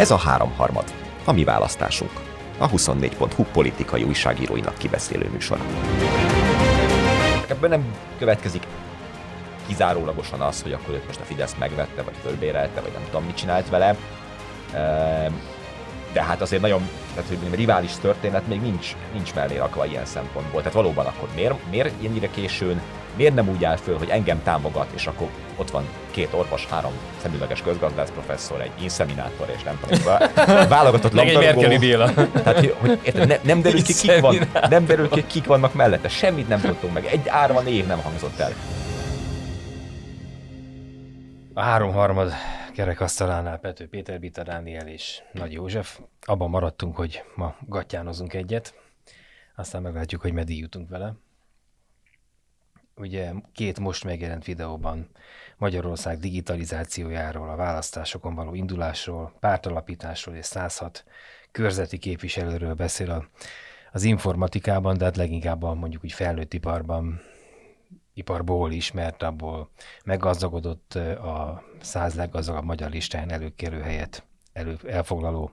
Ez a háromharmad, a mi választásunk, a 24.hu politikai újságíróinak kibeszélő műsora. Ebből nem következik kizárólagosan az, hogy akkor őt most a Fidesz megvette, vagy fölbérelte, vagy nem tudom, mit csinált vele. Ehm, de hát azért nagyon, tehát hogy mondjam, rivális történet még nincs, nincs mellé rakva ilyen szempontból. Tehát valóban akkor miért, miért ennyire későn, miért nem úgy áll föl, hogy engem támogat, és akkor ott van két orvos, három szemüveges közgazdász professzor, egy inszeminátor, és nem tudom, válogatott Meg egy Merkeli Béla. Tehát, hogy, hogy érted, ne, nem derül ki, kik van, nem derül ki, kik vannak mellette, semmit nem tudtunk meg, egy árva név nem hangzott el. A háromharmad kerekasztalánál Pető Péter, Bita Dániel és Nagy József. Abban maradtunk, hogy ma gatyánozunk egyet, aztán meglátjuk, hogy meddig jutunk vele. Ugye két most megjelent videóban Magyarország digitalizációjáról, a választásokon való indulásról, pártalapításról és 106 körzeti képviselőről beszél a, az informatikában, de hát leginkább a mondjuk úgy felnőtt iparban iparból is, mert abból meggazdagodott a száz leggazdagabb magyar listán előkerül helyet elő, elfoglaló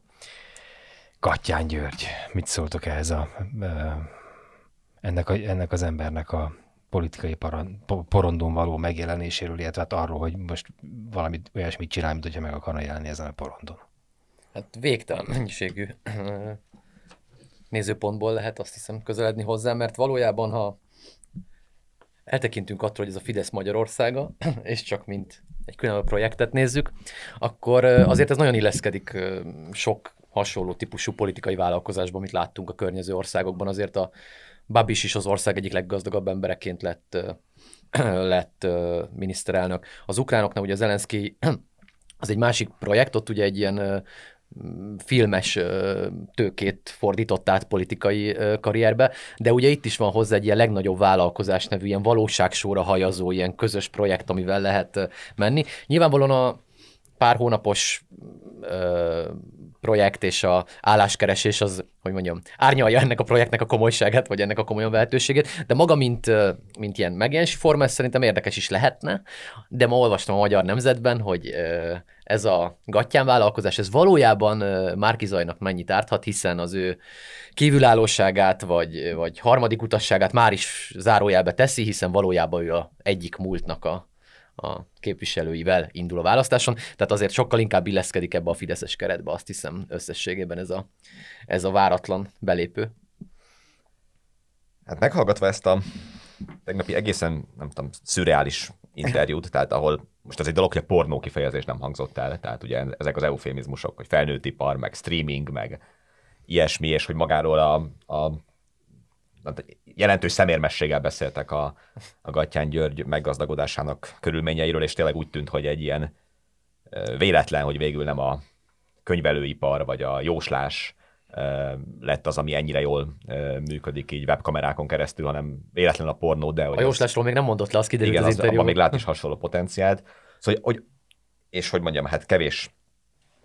Kattyán György. Mit szóltok ehhez a, ennek, a, ennek az embernek a politikai porondon való megjelenéséről, illetve hát arról, hogy most valamit olyasmit csinál, mint hogyha meg akarna jelenni ezen a porondon. Hát végtelen mennyiségű nézőpontból lehet azt hiszem közeledni hozzá, mert valójában, ha eltekintünk attól, hogy ez a Fidesz Magyarországa, és csak mint egy különböző projektet nézzük, akkor azért ez nagyon illeszkedik sok hasonló típusú politikai vállalkozásban, amit láttunk a környező országokban. Azért a Babis is az ország egyik leggazdagabb embereként lett, lett miniszterelnök. Az ukránoknál ugye Zelenszky az egy másik projekt, ott ugye egy ilyen filmes tőkét fordított át politikai karrierbe, de ugye itt is van hozzá egy ilyen legnagyobb vállalkozás nevű, ilyen valóságsóra hajazó, ilyen közös projekt, amivel lehet menni. Nyilvánvalóan a pár hónapos projekt és a álláskeresés az, hogy mondjam, árnyalja ennek a projektnek a komolyságát, vagy ennek a komolyan vehetőségét, de maga, mint, mint ilyen megjelenési forma, ez szerintem érdekes is lehetne, de ma olvastam a Magyar Nemzetben, hogy ez a gatyán vállalkozás, ez valójában Márki Zajnak mennyit árthat, hiszen az ő kívülállóságát, vagy, vagy harmadik utasságát már is zárójelbe teszi, hiszen valójában ő a egyik múltnak a, a képviselőivel indul a választáson, tehát azért sokkal inkább illeszkedik ebbe a fideszes keretbe, azt hiszem összességében ez a, ez a váratlan belépő. Hát meghallgatva ezt a tegnapi egészen, nem tudom, szürreális interjút, tehát ahol most az egy dolog, hogy a pornó kifejezés nem hangzott el, tehát ugye ezek az eufémizmusok, hogy felnőtt ipar, meg streaming, meg ilyesmi, és hogy magáról a, a jelentős szemérmességgel beszéltek a, a Gattyán György meggazdagodásának körülményeiről, és tényleg úgy tűnt, hogy egy ilyen véletlen, hogy végül nem a könyvelőipar vagy a jóslás lett az, ami ennyire jól működik így webkamerákon keresztül, hanem véletlen a pornó, de... Hogy a jóslásról még nem mondott le, az kiderült igen, az, az abban még lát is hasonló potenciált. Szóval, hogy, és hogy mondjam, hát kevés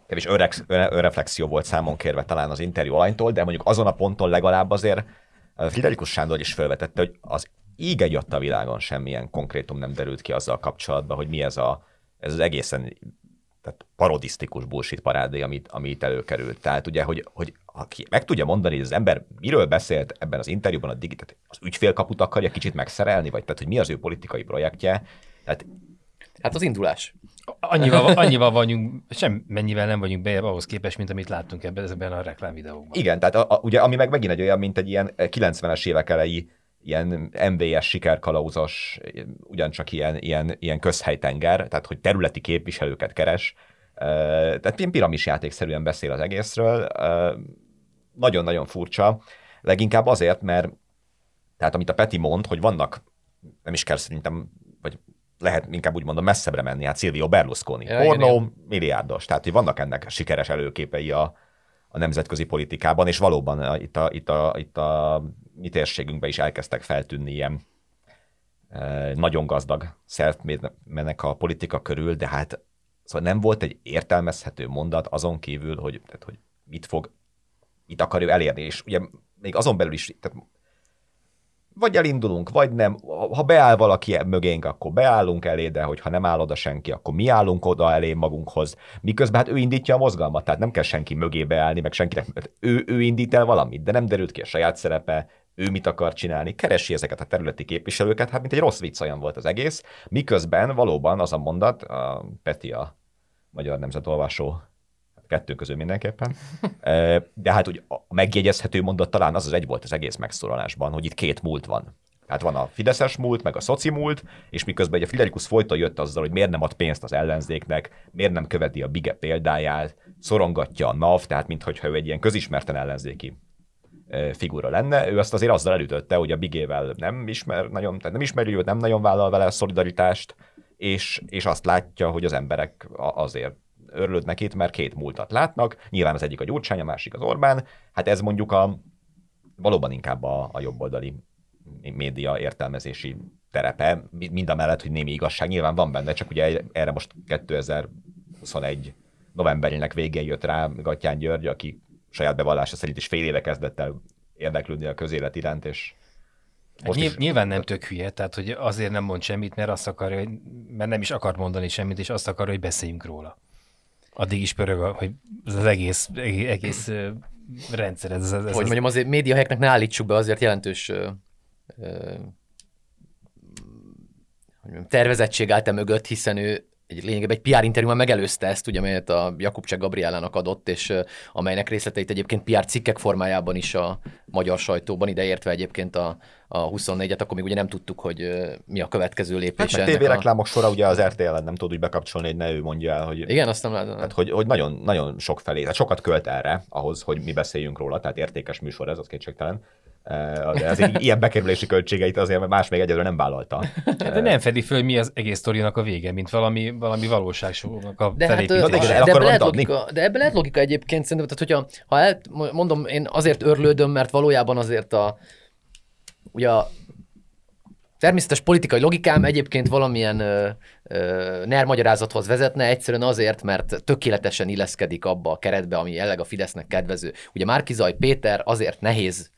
kevés önreflexió volt számon kérve talán az interjú alanytól, de mondjuk azon a ponton legalább azért Friderikus Sándor is felvetette, hogy az íg a világon semmilyen konkrétum nem derült ki azzal kapcsolatban, hogy mi ez, a, ez az egészen tehát parodisztikus bullshit parádé, amit, ami itt előkerült. Tehát ugye, hogy, hogy aki meg tudja mondani, hogy az ember miről beszélt ebben az interjúban, a digit, az ügyfélkaput akarja kicsit megszerelni, vagy tehát, hogy mi az ő politikai projektje. Tehát Hát az indulás. Annyival, annyival vagyunk, sem mennyivel nem vagyunk be ahhoz képest, mint amit láttunk ebben, ebben a reklámvideóban. Igen, tehát a, a, ugye, ami meg megint egy olyan, mint egy ilyen 90-es évek elejé ilyen MVS sikerkalauzos, ugyancsak ilyen, ilyen, ilyen közhelytenger, tehát hogy területi képviselőket keres, tehát ilyen piramis játékszerűen beszél az egészről. Nagyon-nagyon furcsa, leginkább azért, mert tehát amit a Peti mond, hogy vannak, nem is kell szerintem, vagy lehet inkább úgy mondom messzebbre menni, hát Silvio Berlusconi, ja, pornó, milliárdos, tehát hogy vannak ennek sikeres előképei a, a nemzetközi politikában, és valóban a, itt, a, itt, a, itt a mi térségünkben is elkezdtek feltűnni ilyen e, nagyon gazdag mennek a politika körül, de hát szóval nem volt egy értelmezhető mondat azon kívül, hogy, tehát, hogy mit fog, mit akar ő elérni, és ugye még azon belül is, tehát vagy elindulunk, vagy nem. Ha beáll valaki mögénk, akkor beállunk elé, de hogyha nem áll oda senki, akkor mi állunk oda elé magunkhoz. Miközben hát ő indítja a mozgalmat, tehát nem kell senki mögé beállni, meg senkinek. Ő, ő indít el valamit, de nem derült ki a saját szerepe, ő mit akar csinálni, keresi ezeket a területi képviselőket, hát mint egy rossz vicc olyan volt az egész, miközben valóban az a mondat, a Peti a Magyar Nemzetolvasó kettő közül mindenképpen. De hát úgy a megjegyezhető mondat talán az az egy volt az egész megszólalásban, hogy itt két múlt van. Tehát van a Fideszes múlt, meg a szoci múlt, és miközben a Fidelikus folyton jött azzal, hogy miért nem ad pénzt az ellenzéknek, miért nem követi a Bige példáját, szorongatja a NAV, tehát mintha ő egy ilyen közismerten ellenzéki figura lenne. Ő azt azért azzal elütötte, hogy a Bigével nem ismer, nagyon, tehát nem ismeri őt, nem nagyon vállal vele a szolidaritást, és, és azt látja, hogy az emberek azért örülődnek itt, mert két múltat látnak. Nyilván az egyik a Gyurcsány, a másik az Orbán. Hát ez mondjuk a valóban inkább a, a jobboldali média értelmezési terepe, mind a mellett, hogy némi igazság nyilván van benne, csak ugye erre most 2021 novemberének végén jött rá Gattyán György, aki saját bevallása szerint is fél éve kezdett el érdeklődni a közélet iránt, és most Nyilv, is... Nyilván nem tök hülye, tehát hogy azért nem mond semmit, mert azt akarja, hogy, mert nem is akar mondani semmit, és azt akarja, hogy beszéljünk róla. Addig is pörög, hogy ez az egész, egész rendszer. Ez, ez, ez hogy mondjam, azért médiahelyeknek ne állítsuk be azért jelentős ö, ö, tervezettség állt e mögött, hiszen ő egy lényegében egy PR interjúban megelőzte ezt, ugye, amelyet a Jakubcsek Gabrielának adott, és amelynek részleteit egyébként PR cikkek formájában is a magyar sajtóban, ideértve egyébként a, a 24-et, akkor még ugye nem tudtuk, hogy mi a következő lépés. Hát, tévéreklámok a... sora ugye az RTL-en nem tud úgy bekapcsolni, hogy ne ő mondja el, hogy... Igen, azt nem látom. Tehát, hogy, hogy nagyon, nagyon sok felé, tehát sokat költ erre, ahhoz, hogy mi beszéljünk róla, tehát értékes műsor ez, az kétségtelen de az ilyen bekerülési költségeit azért más még egyedül nem vállalta. De nem fedi föl, mi az egész sztorinak a vége, mint valami, valami valóságsónak a de hát, de, de, de, ebben lehet logika, de ebben lehet logika egyébként szerintem, tehát hogyha, ha el, mondom, én azért örlődöm, mert valójában azért a, ugye a természetes politikai logikám egyébként valamilyen ö, ö, NER magyarázathoz vezetne, egyszerűen azért, mert tökéletesen illeszkedik abba a keretbe, ami jelleg a Fidesznek kedvező. Ugye Márkizaj Péter azért nehéz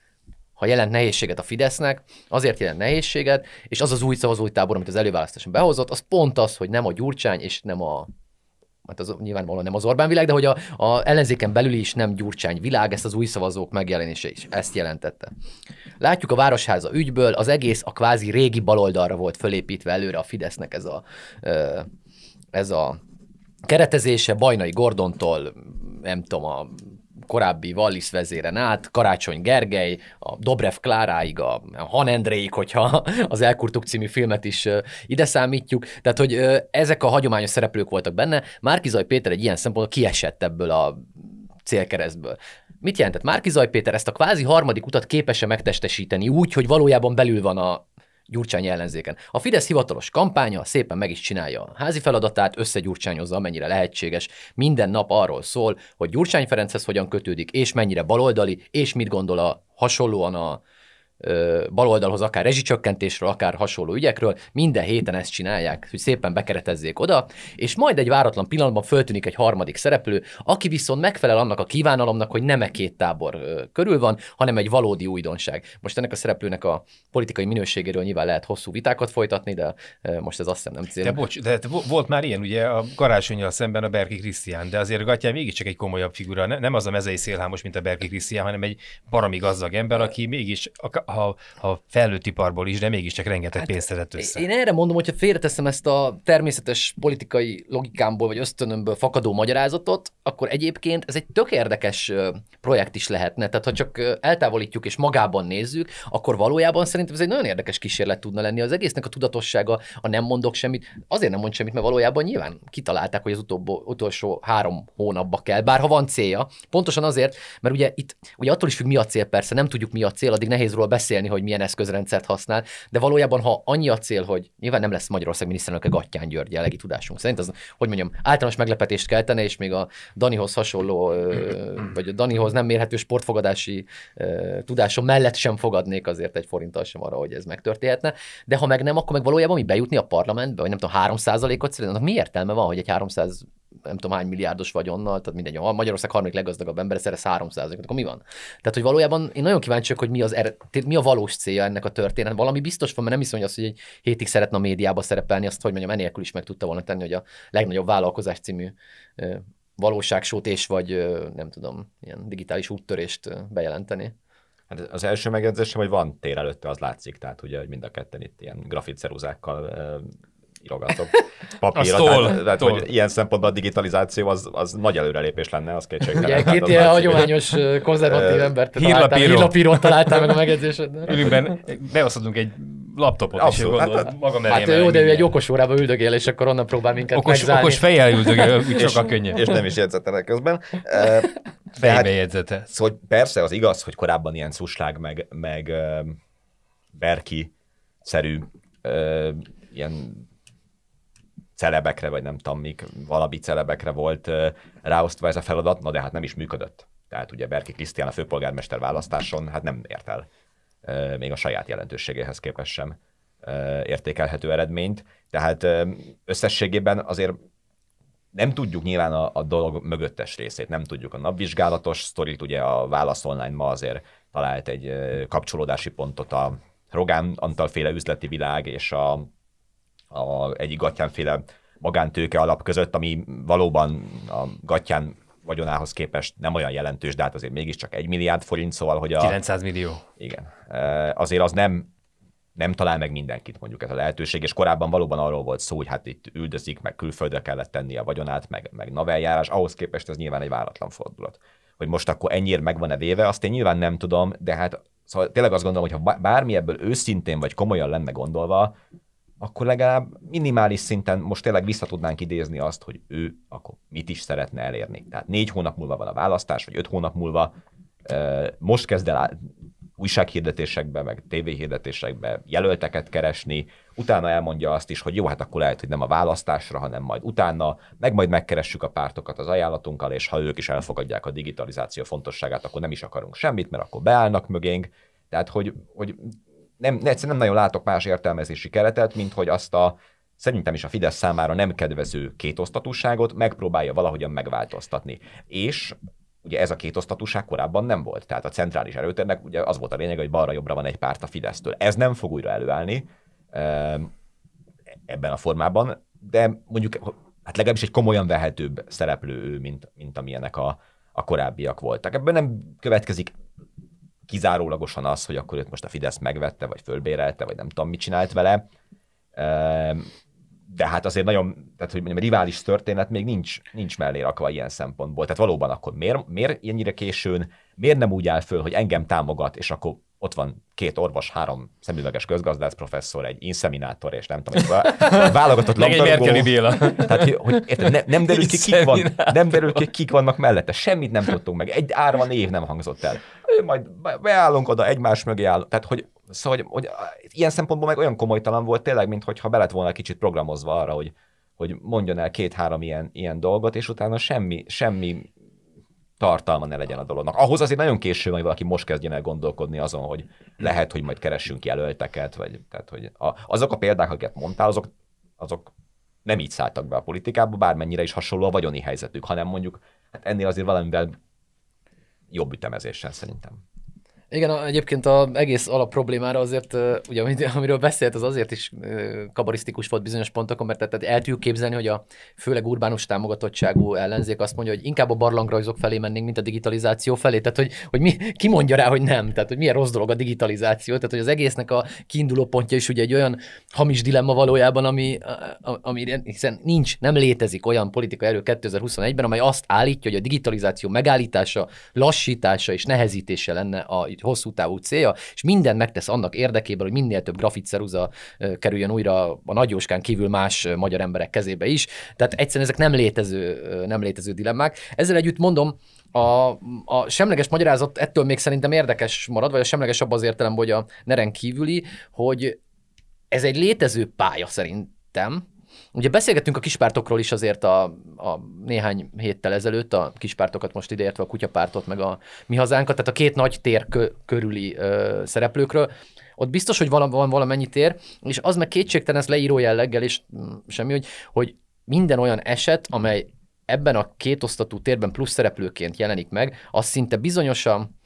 ha jelent nehézséget a Fidesznek, azért jelent nehézséget, és az az új szavazói tábor, amit az előválasztáson behozott, az pont az, hogy nem a Gyurcsány, és nem a hát az nyilvánvalóan nem az Orbán világ, de hogy a, a ellenzéken belül is nem Gyurcsány világ, ezt az új szavazók megjelenése is ezt jelentette. Látjuk a Városháza ügyből, az egész a kvázi régi baloldalra volt fölépítve előre a Fidesznek ez a, ez a keretezése, Bajnai Gordontól, nem tudom, a korábbi Wallis vezéren át, Karácsony Gergely, a Dobrev Kláráig, a Han Endréig, hogyha az Elkurtuk című filmet is ide számítjuk. Tehát, hogy ezek a hagyományos szereplők voltak benne. Márkizaj Péter egy ilyen szempontból kiesett ebből a célkeresztből. Mit jelentett? Márkizaj Péter ezt a kvázi harmadik utat képes-e megtestesíteni úgy, hogy valójában belül van a Gyurcsány ellenzéken. A Fidesz hivatalos kampánya szépen meg is csinálja a házi feladatát, összegyurcsányozza, amennyire lehetséges. Minden nap arról szól, hogy Gyurcsány Ferenchez hogyan kötődik, és mennyire baloldali, és mit gondol a hasonlóan a baloldalhoz, akár rezsicsökkentésről, akár hasonló ügyekről, minden héten ezt csinálják, hogy szépen bekeretezzék oda, és majd egy váratlan pillanatban föltűnik egy harmadik szereplő, aki viszont megfelel annak a kívánalomnak, hogy nem e két tábor körül van, hanem egy valódi újdonság. Most ennek a szereplőnek a politikai minőségéről nyilván lehet hosszú vitákat folytatni, de most ez azt hiszem nem cél. De bocs, de volt már ilyen ugye a karácsonyjal szemben a Berki Krisztián, de azért Gatyán mégiscsak egy komolyabb figura, nem az a mezei szélhámos, mint a Berki Krisztián, hanem egy baromi gazdag ember, aki mégis ha, ha felnőtt iparból is, de mégiscsak rengeteg hát, pénzt szedett össze. Én erre mondom, hogyha félreteszem ezt a természetes politikai logikámból vagy ösztönömből fakadó magyarázatot, akkor egyébként ez egy tök érdekes projekt is lehetne. Tehát ha csak eltávolítjuk és magában nézzük, akkor valójában szerintem ez egy nagyon érdekes kísérlet tudna lenni. Az egésznek a tudatossága, a nem mondok semmit, azért nem mond semmit, mert valójában nyilván kitalálták, hogy az utóbb, utolsó három hónapba kell, bár ha van célja. Pontosan azért, mert ugye itt ugye attól is függ, mi a cél, persze nem tudjuk, mi a cél, addig nehéz róla beszélni, hogy milyen eszközrendszert használ, de valójában, ha annyi a cél, hogy nyilván nem lesz Magyarország miniszterelnöke Gattyán György jellegi tudásunk szerint, az, hogy mondjam, általános meglepetést keltene, és még a Danihoz hasonló, vagy a Danihoz nem mérhető sportfogadási tudásom mellett sem fogadnék azért egy forinttal sem arra, hogy ez megtörténhetne. De ha meg nem, akkor meg valójában mi bejutni a parlamentbe, vagy nem tudom, 3 ot szerintem, mi értelme van, hogy egy 300 nem tudom hány milliárdos vagyonnal, tehát mindegy, a Magyarország harmadik leggazdagabb ember, szerez 300 akkor mi van? Tehát, hogy valójában én nagyon kíváncsi vagyok, hogy mi, az er, mi a valós célja ennek a történet. Valami biztos van, mert nem hiszem, hogy az, hogy egy hétig szeretne a médiába szerepelni, azt, hogy mondjam, enélkül is meg tudta volna tenni, hogy a legnagyobb vállalkozás című valóságsót és vagy nem tudom, ilyen digitális úttörést bejelenteni. Hát az első megjegyzésem, hogy van tér előtte, az látszik, tehát ugye hogy mind a ketten itt ilyen grafitceruzákkal írogatok papírra. tehát, tehát hogy ilyen szempontból a digitalizáció az, az nagy előrelépés lenne, az kétségtelen. Ugye Hát két ilyen hagyományos konzervatív embert találtál, hírlapírót találtál meg a megjegyzésedben. Ülünkben beosztottunk egy laptopot, Abszolút, és hát- gondolod, magam elé Hát jó, de ő egy okos órában üldögél, és akkor onnan próbál minket okos, megzárni. okos fejjel üldögél, úgy sokkal könnyebb. És nem is jegyzetelek közben. E, Fejbe jegyzete. Szóval persze az igaz, hogy korábban ilyen szuslág, meg, meg ö, Berki-szerű ö, ilyen celebekre, vagy nem tudom mik, valami celebekre volt ráosztva ez a feladat, na de hát nem is működött. Tehát ugye Berki Krisztián a főpolgármester választáson hát nem ért el még a saját jelentőségéhez képest sem értékelhető eredményt. Tehát összességében azért nem tudjuk nyilván a, a dolog mögöttes részét, nem tudjuk a napvizsgálatos sztorit, ugye a Válasz Online ma azért talált egy kapcsolódási pontot a Rogán Antal féle üzleti világ és a, a egyik Gattyán féle magántőke alap között, ami valóban a Gattyán vagyonához képest nem olyan jelentős, de hát azért mégiscsak egy milliárd forint, szóval, hogy a... 900 millió. Igen. Azért az nem, nem talál meg mindenkit mondjuk ez a lehetőség, és korábban valóban arról volt szó, hogy hát itt üldözik, meg külföldre kellett tenni a vagyonát, meg, meg naveljárás, ahhoz képest ez nyilván egy váratlan fordulat. Hogy most akkor ennyire meg van-e véve, azt én nyilván nem tudom, de hát szóval tényleg azt gondolom, hogy ha bá- bármi ebből őszintén vagy komolyan lenne gondolva, akkor legalább minimális szinten most tényleg vissza tudnánk idézni azt, hogy ő akkor mit is szeretne elérni. Tehát négy hónap múlva van a választás, vagy öt hónap múlva, most kezd el újsághirdetésekbe, meg tévéhirdetésekbe jelölteket keresni, utána elmondja azt is, hogy jó, hát akkor lehet, hogy nem a választásra, hanem majd utána, meg majd megkeressük a pártokat az ajánlatunkkal, és ha ők is elfogadják a digitalizáció fontosságát, akkor nem is akarunk semmit, mert akkor beállnak mögénk. Tehát, hogy, hogy nem, egyszerűen nem nagyon látok más értelmezési keretet, mint hogy azt a szerintem is a Fidesz számára nem kedvező kétosztatúságot megpróbálja valahogyan megváltoztatni. És ugye ez a kétosztatúság korábban nem volt. Tehát a centrális erőtérnek ugye az volt a lényeg, hogy balra-jobbra van egy párt a Fidesztől. Ez nem fog újra előállni ehm, ebben a formában, de mondjuk hát legalábbis egy komolyan vehetőbb szereplő ő, mint, mint amilyenek a, a korábbiak voltak. Ebből nem következik kizárólagosan az, hogy akkor őt most a Fidesz megvette, vagy fölbérelte, vagy nem tudom, mit csinált vele. Ehm, De hát azért nagyon, tehát hogy mondjam, rivális történet még nincs, nincs mellé rakva ilyen szempontból. Tehát valóban akkor miért, miért ennyire későn, miért nem úgy áll föl, hogy engem támogat, és akkor ott van két orvos, három szemüveges közgazdász professzor, egy inszeminátor, és nem tudom, egy vá- válogatott Meg egy labdarúgó. Merkeli Béla. Tehát, hogy, érted, ne, nem derül ki, kik, van, nem derül ki, kik vannak mellette. Semmit nem tudtunk meg. Egy árva név nem hangzott el. Majd be- beállunk oda, egymás mögé állunk. Tehát, hogy, szóval, hogy, hogy ilyen szempontból meg olyan komolytalan volt tényleg, mintha be lett volna kicsit programozva arra, hogy, hogy mondjon el két-három ilyen, ilyen dolgot, és utána semmi, semmi tartalma ne legyen a dolognak. Ahhoz azért nagyon késő van, hogy valaki most kezdjen el gondolkodni azon, hogy lehet, hogy majd keressünk jelölteket, vagy tehát, hogy a, azok a példák, akiket mondtál, azok, azok nem így szálltak be a politikába, bármennyire is hasonló a vagyoni helyzetük, hanem mondjuk hát ennél azért valamivel jobb ütemezéssel szerintem. Igen, egyébként az egész alap problémára azért, ugye, amiről beszélt, az azért is kabarisztikus volt bizonyos pontokon, mert tehát el tudjuk képzelni, hogy a főleg urbánus támogatottságú ellenzék azt mondja, hogy inkább a barlangrajzok felé mennénk, mint a digitalizáció felé. Tehát, hogy, hogy mi, ki mondja rá, hogy nem. Tehát, hogy milyen rossz dolog a digitalizáció. Tehát, hogy az egésznek a kiinduló pontja is ugye egy olyan hamis dilemma valójában, ami, ami hiszen nincs, nem létezik olyan politikai erő 2021-ben, amely azt állítja, hogy a digitalizáció megállítása, lassítása és nehezítése lenne a hosszú távú célja, és minden megtesz annak érdekében, hogy minél több grafitceruza kerüljön újra a nagyjóskán kívül más magyar emberek kezébe is. Tehát egyszerűen ezek nem létező, nem létező dilemmák. Ezzel együtt mondom, a, a semleges magyarázat ettől még szerintem érdekes marad, vagy a semleges abban az értelemben, hogy a neren kívüli, hogy ez egy létező pálya szerintem. Ugye beszélgettünk a kispártokról is azért a, a néhány héttel ezelőtt, a kispártokat most ideértve a kutyapártot, meg a mi hazánkat, tehát a két nagy tér kö, körüli ö, szereplőkről. Ott biztos, hogy van, van valamennyi tér, és az meg kétségtelen, ez leíró jelleggel, és mm, semmi, hogy, hogy minden olyan eset, amely ebben a kétosztatú térben plusz szereplőként jelenik meg, az szinte bizonyosan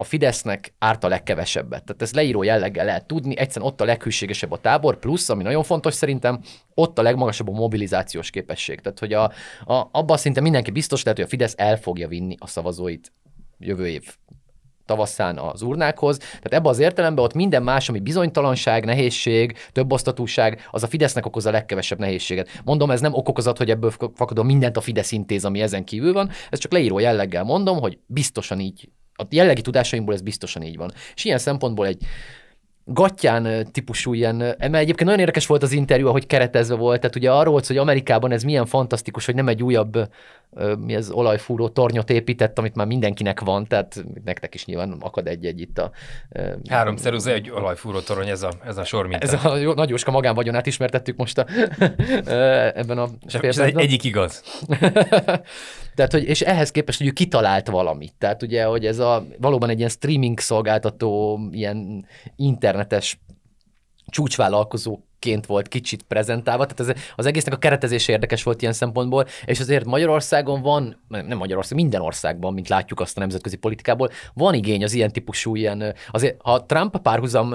a Fidesznek árt a legkevesebbet. Tehát ez leíró jelleggel lehet tudni, egyszerűen ott a leghűségesebb a tábor, plusz, ami nagyon fontos szerintem, ott a legmagasabb a mobilizációs képesség. Tehát, hogy a, a, abban szinte mindenki biztos lehet, hogy a Fidesz el fogja vinni a szavazóit jövő év tavaszán az urnákhoz. Tehát ebbe az értelemben ott minden más, ami bizonytalanság, nehézség, többosztatúság, az a Fidesznek okoz a legkevesebb nehézséget. Mondom, ez nem okokozat, hogy ebből fakadom mindent a Fidesz intéz, ami ezen kívül van, ez csak leíró jelleggel mondom, hogy biztosan így a jellegi tudásaimból ez biztosan így van. És ilyen szempontból egy gatyán típusú ilyen, mert egyébként nagyon érdekes volt az interjú, ahogy keretezve volt, tehát ugye arról volt, hogy Amerikában ez milyen fantasztikus, hogy nem egy újabb mi az olajfúró tornyot épített, amit már mindenkinek van, tehát nektek is nyilván akad egy-egy itt a... Háromszerűz egy olajfúró torony, ez a, ez a sor mint. Ez a Nagy Jóska magánvagyonát ismertettük most a, ebben a és egy, egyik igaz. tehát, hogy, és ehhez képest, hogy ő kitalált valamit. Tehát ugye, hogy ez a valóban egy ilyen streaming szolgáltató, ilyen internetes csúcsvállalkozó ként volt kicsit prezentálva, tehát ez, az egésznek a keretezése érdekes volt ilyen szempontból, és azért Magyarországon van, nem Magyarország, minden országban, mint látjuk azt a nemzetközi politikából, van igény az ilyen típusú ilyen, azért ha Trump párhuzam,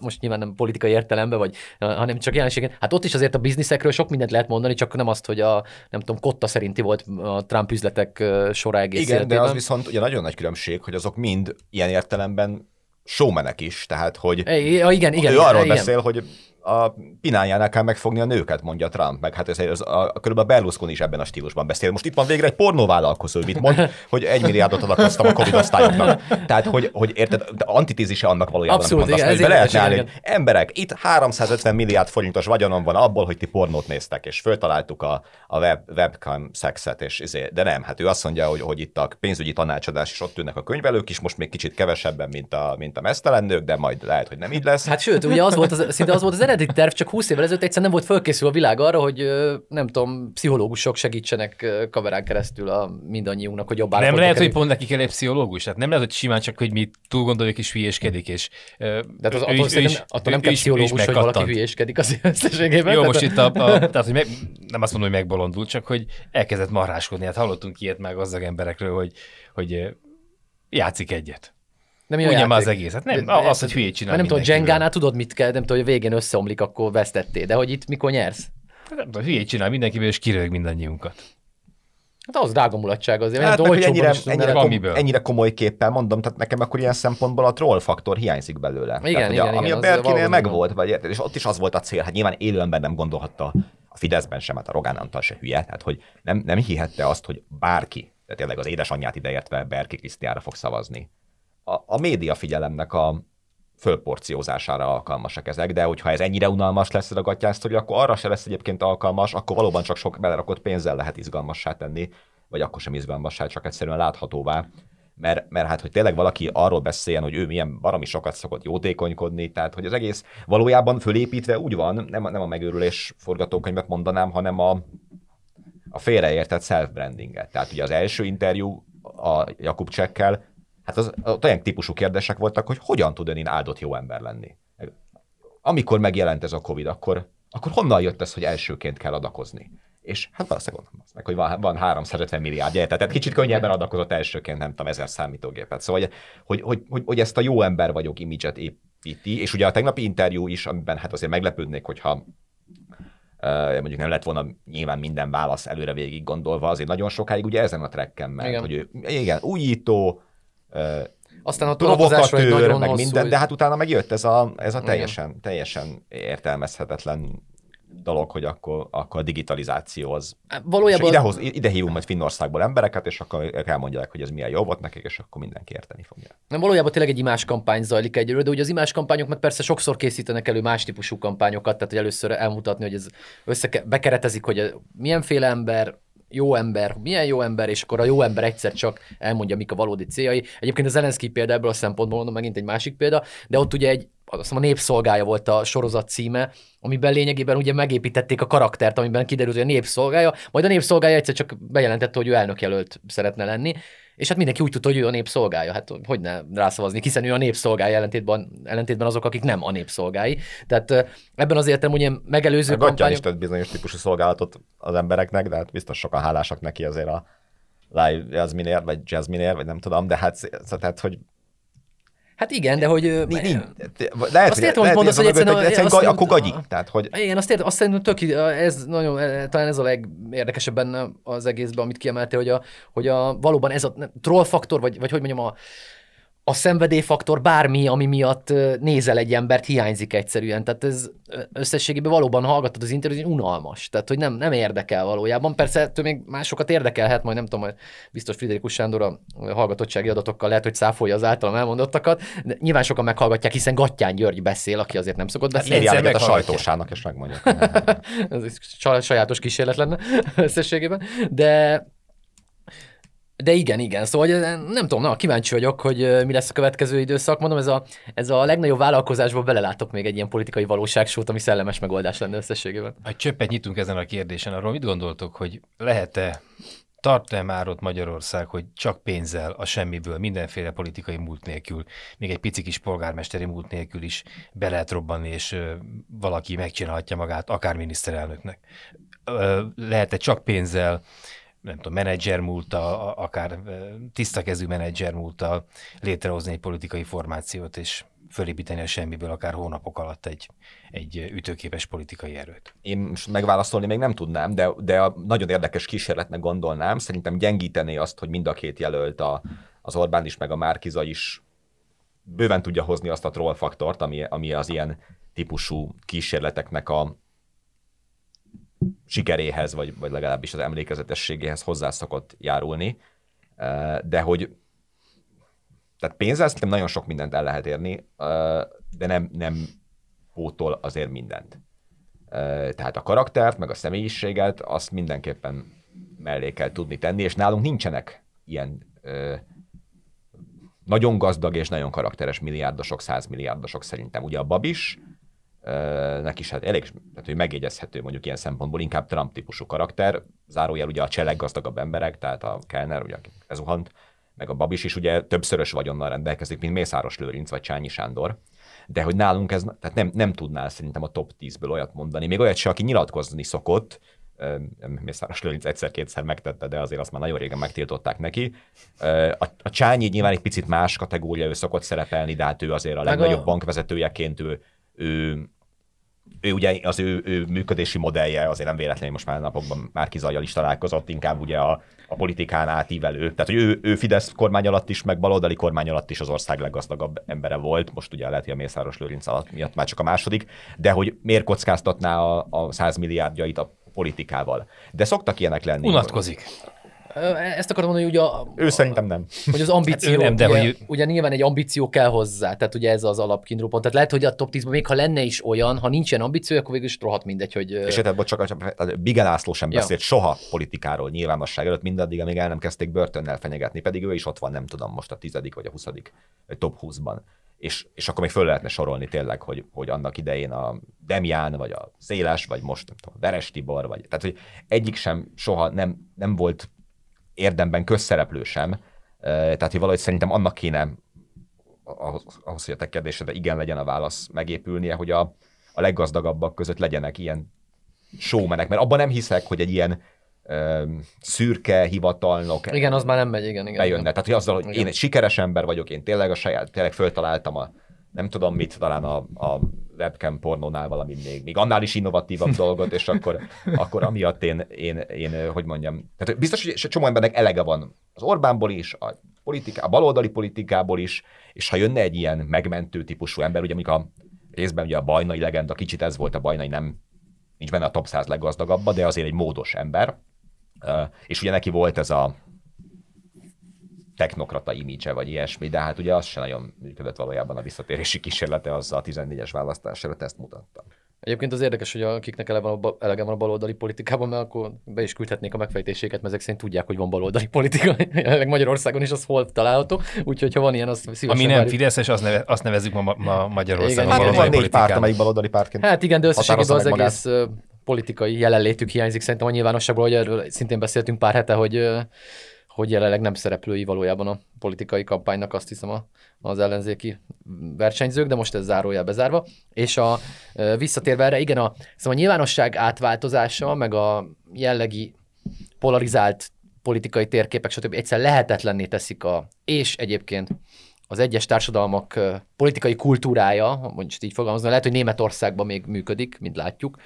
most nyilván nem politikai értelemben, vagy, hanem csak jelenségen, hát ott is azért a bizniszekről sok mindent lehet mondani, csak nem azt, hogy a, nem tudom, Kotta szerinti volt a Trump üzletek sora egész Igen, életében. de az viszont ugye nagyon nagy különbség, hogy azok mind ilyen értelemben showmenek is, tehát hogy é, igen, igen, ő igen, arról igen. beszél, hogy a pinájánál kell megfogni a nőket, mondja Trump, meg hát ez, ez a, a, körülbelül Berlusconi is ebben a stílusban beszél. Most itt van végre egy pornóvállalkozó, mit mond, hogy egy milliárdot adakoztam a Covid osztályoknak. Tehát, hogy, hogy érted, de antitézise annak valójában, Abszolút, mondasz, igen, hogy be lehetne állni, emberek, itt 350 milliárd forintos vagyonom van abból, hogy ti pornót néztek, és föltaláltuk a, a web, webcam szexet, és izé, de nem, hát ő azt mondja, hogy, hogy itt a pénzügyi tanácsadás is ott ülnek a könyvelők is, most még kicsit kevesebben, mint a, mint a mesztelen nők, de majd lehet, hogy nem így lesz. Hát sőt, ugye az volt az, szinte az volt az eredeti terv, csak 20 évvel ezelőtt egyszerűen nem volt fölkészül a világ arra, hogy nem tudom, pszichológusok segítsenek kamerán keresztül a mindannyiunknak, hogy jobb Nem lehet, hogy pont neki kell egy pszichológus. Tehát nem lehet, hogy simán csak, hogy mi túl gondoljuk és hülyéskedik. És, de hát az, attól, is, attól nem kell pszichológus, hogy valaki hülyéskedik az összességében. Jó, most itt a, a tehát, hogy meg, nem azt mondom, hogy megbolondult, csak hogy elkezdett marráskodni. Hát hallottunk ilyet már gazdag emberekről, hogy, hogy játszik egyet. Nem Ugye már az egész. Hát nem, de, az, hogy hülyét csinál Nem tudom, Jengánál tudod, mit kell, nem tudom, hogy a végén összeomlik, akkor vesztettél. De hogy itt mikor nyersz? Hát nem tudom, hülyét csinál mindenkivel, és kirög mindannyiunkat. Hát az drága mulatság azért. Hát, hogy ennyire, ennyire, kom, ennyire komoly képpel mondom, tehát nekem akkor ilyen szempontból a troll faktor hiányzik belőle. Igen, tehát, igen, a, ami igen, a Berkinél megvolt, vagy, és ott is az volt a cél, hát nyilván élő ember nem gondolhatta a Fideszben sem, hát a Rogán Antal se hülye, tehát hogy nem, nem hihette azt, hogy bárki, tehát tényleg az édesanyját ideértve Berki Krisztiára fog szavazni a, a média figyelemnek a fölporciózására alkalmasak ezek, de hogyha ez ennyire unalmas lesz ez a gatyásztori, akkor arra se lesz egyébként alkalmas, akkor valóban csak sok belerakott pénzzel lehet izgalmassá tenni, vagy akkor sem izgalmassá, csak egyszerűen láthatóvá. Mert, mert hát, hogy tényleg valaki arról beszéljen, hogy ő milyen baromi sokat szokott jótékonykodni, tehát hogy az egész valójában fölépítve úgy van, nem, nem a megőrülés forgatókönyvet mondanám, hanem a, a félreértett self-brandinget. Tehát ugye az első interjú a Jakub Csekkel Hát az, az olyan típusú kérdések voltak, hogy hogyan tud ön áldott jó ember lenni. Amikor megjelent ez a Covid, akkor, akkor honnan jött ez, hogy elsőként kell adakozni? És hát valószínűleg gondolom meg, hogy van, van 350 milliárd gyertek, tehát kicsit könnyebben adakozott elsőként, nem tudom, ezer számítógépet. Szóval, hogy, hogy, hogy, hogy, hogy ezt a jó ember vagyok imidzset építi, és ugye a tegnapi interjú is, amiben hát azért meglepődnék, hogyha mondjuk nem lett volna nyilván minden válasz előre végig gondolva, azért nagyon sokáig ugye ezen a trekken ment, igen. hogy ő, igen, újító, aztán a provokatőr, nagyon meg hosszú, minden, de hát utána megjött ez a, ez a teljesen, teljesen értelmezhetetlen dolog, hogy akkor, akkor a digitalizáció az. Valójában... ide, hoz, ide hívunk majd Finnországból embereket, és akkor elmondják, hogy ez milyen jó volt nekik, és akkor mindenki érteni fogja. Nem, valójában tényleg egy imás kampány zajlik egyről, de ugye az imás kampányok meg persze sokszor készítenek elő más típusú kampányokat, tehát hogy először elmutatni, hogy ez össze, bekeretezik, hogy milyenféle ember, jó ember, milyen jó ember, és akkor a jó ember egyszer csak elmondja, mik a valódi céljai. Egyébként az Zelenszky példa ebből a szempontból mondom megint egy másik példa, de ott ugye egy azt hiszem a népszolgája volt a sorozat címe, amiben lényegében ugye megépítették a karaktert, amiben kiderült, hogy a népszolgája, majd a népszolgája egyszer csak bejelentette, hogy ő elnökjelölt szeretne lenni, és hát mindenki úgy tudta, hogy ő a népszolgája. Hát hogy ne rászavazni, hiszen ő a népszolgája ellentétben, ellentétben azok, akik nem a népszolgái. Tehát ebben az értelemben ugye megelőző kampány... kampányok... is tett bizonyos típusú szolgálatot az embereknek, de hát biztos sokan hálásak neki azért a live jazzminért, vagy jazzminért, vagy nem tudom, de hát tehát, hogy Hát igen, de hogy... Ni, ni, lehet, azt értem, hogy mondasz, hogy egyszerűen... Hogy egyszerűen gaj, akkor gagyi. Tehát, hogy... Igen, azt értem, azt szerintem tök, ez nagyon, e, talán ez a legérdekesebb benne az egészben, amit kiemelte, hogy, a, hogy a, valóban ez a troll faktor, vagy, vagy hogy mondjam, a, a szenvedélyfaktor bármi, ami miatt nézel egy embert, hiányzik egyszerűen. Tehát ez összességében valóban hallgatod az interjút, unalmas. Tehát, hogy nem, nem érdekel valójában. Persze ettől még másokat érdekelhet, majd nem tudom, hogy biztos Friderikus Sándor a hallgatottsági adatokkal lehet, hogy száfolja az általam elmondottakat. De nyilván sokan meghallgatják, hiszen Gattyán György beszél, aki azért nem szokott beszélni. Hát, a sajtósának, és megmondja. Ez sajátos kísérlet lenne összességében. De de igen, igen. Szóval nem tudom, na, kíváncsi vagyok, hogy mi lesz a következő időszak. Mondom, ez a, ez a legnagyobb vállalkozásban belelátok még egy ilyen politikai valóságsót, ami szellemes megoldás lenne összességében. Egy csöppet nyitunk ezen a kérdésen. Arról mit gondoltok, hogy lehet-e tart-e már ott Magyarország, hogy csak pénzzel, a semmiből, mindenféle politikai múlt nélkül, még egy pici kis polgármesteri múlt nélkül is be lehet robbanni, és valaki megcsinálhatja magát, akár miniszterelnöknek. Lehet-e csak pénzzel, nem tudom, menedzser múlta, akár tiszta kezű menedzser múlta létrehozni egy politikai formációt, és fölépíteni a semmiből akár hónapok alatt egy, egy ütőképes politikai erőt. Én most megválaszolni még nem tudnám, de, de a nagyon érdekes kísérletnek gondolnám. Szerintem gyengítené azt, hogy mind a két jelölt, a, az Orbán is, meg a Márkiza is bőven tudja hozni azt a troll faktort, ami, ami az ilyen típusú kísérleteknek a, sikeréhez, vagy, vagy legalábbis az emlékezetességéhez hozzá szokott járulni, de hogy tehát pénzzel szerintem nagyon sok mindent el lehet érni, de nem, nem pótol azért mindent. Tehát a karaktert, meg a személyiséget, azt mindenképpen mellé kell tudni tenni, és nálunk nincsenek ilyen nagyon gazdag és nagyon karakteres milliárdosok, százmilliárdosok szerintem. Ugye a Babis, neki is hát elég, tehát hogy megjegyezhető mondjuk ilyen szempontból, inkább Trump típusú karakter, zárójel ugye a cseleg gazdagabb emberek, tehát a Kellner, ugye ez uhant, meg a Babis is ugye többszörös vagyonnal rendelkezik, mint Mészáros Lőrinc vagy Csányi Sándor, de hogy nálunk ez, tehát nem, nem tudnál szerintem a top 10-ből olyat mondani, még olyat se, aki nyilatkozni szokott, Mészáros Lőrinc egyszer-kétszer megtette, de azért azt már nagyon régen megtiltották neki. A, a Csányi nyilván egy picit más kategória, ő szokott szerepelni, de hát ő azért a legnagyobb a... bankvezetőjeként ő, ő, ő ugye az ő, ő működési modellje azért nem véletlenül most már napokban már kizajjal is találkozott, inkább ugye a, a politikán átívelő. Tehát, hogy ő, ő Fidesz kormány alatt is, meg baloldali kormány alatt is az ország leggazdagabb embere volt, most ugye lehet, hogy a Mészáros Lőrinc alatt miatt már csak a második, de hogy miért kockáztatná a, a 100 milliárdjait a politikával. De szoktak ilyenek lenni. Unatkozik. Ezt akarom mondani, hogy a, ő szerintem nem. Hogy az ambíció, hát nem, de ugye, hogy... ugye nyilván egy ambíció kell hozzá, tehát ugye ez az alapkiinduló pont. Tehát lehet, hogy a top 10-ben még ha lenne is olyan, ha nincsen ambíció, akkor végül is rohadt mindegy, hogy... És tehát, bocs, csak, csak Bigel László sem ja. beszélt soha politikáról nyilvánosság előtt, mindaddig, amíg el nem kezdték börtönnel fenyegetni, pedig ő is ott van, nem tudom, most a tizedik vagy a huszadik top 20-ban. És, és akkor még föl lehetne sorolni tényleg, hogy, hogy annak idején a Demján, vagy a Széles, vagy most nem tudom, Veres Tibor, vagy, tehát hogy egyik sem soha nem, nem volt érdemben közszereplő sem, tehát hogy valahogy szerintem annak kéne ahhoz, hogy a te kérdésedre igen legyen a válasz megépülnie, hogy a, a leggazdagabbak között legyenek ilyen showmenek, mert abban nem hiszek, hogy egy ilyen ö, szürke hivatalnok igen, az már nem megy, igen, igen. bejönne. Igen. Tehát, hogy azzal, hogy igen. én egy sikeres ember vagyok, én tényleg a saját, tényleg föltaláltam a nem tudom mit, talán a, a webcam pornónál valami még, még annál is innovatívabb dolgot, és akkor, akkor amiatt én, én, én, hogy mondjam, tehát biztos, hogy csomó embernek elege van az Orbánból is, a, politika, a baloldali politikából is, és ha jönne egy ilyen megmentő típusú ember, ugye a részben ugye a bajnai legenda, kicsit ez volt a bajnai, nem nincs benne a top 100 leggazdagabb, de azért egy módos ember, és ugye neki volt ez a technokrata image vagy ilyesmi, de hát ugye az se nagyon működött valójában a visszatérési kísérlete, az a 14-es választás előtt ezt mutatta. Egyébként az érdekes, hogy akiknek elege van, a, elege van a baloldali politikában, mert akkor be is küldhetnék a megfejtéséket, mert ezek szerint tudják, hogy van baloldali politika. Jelenleg Magyarországon is az hol található, úgyhogy ha van ilyen, azt szívesen Ami nem várjuk. Fideszes, azt, neve, azt nevezzük ma, ma Magyarországon. Igen, Hát igen. van baloldali négy párt, amelyik baloldali pártként. Hát igen, de összességében az meg egész politikai jelenlétük hiányzik szerintem a nyilvánosságból, hogy erről szintén beszéltünk pár hete, hogy, hogy jelenleg nem szereplői valójában a politikai kampánynak, azt hiszem a, az ellenzéki versenyzők, de most ez zárójel bezárva. És a, visszatérve erre, igen, a, szóval a nyilvánosság átváltozása, meg a jellegi polarizált politikai térképek, stb. egyszer lehetetlenné teszik a, és egyébként az egyes társadalmak politikai kultúrája, mondjuk így fogalmazom, lehet, hogy Németországban még működik, mint látjuk,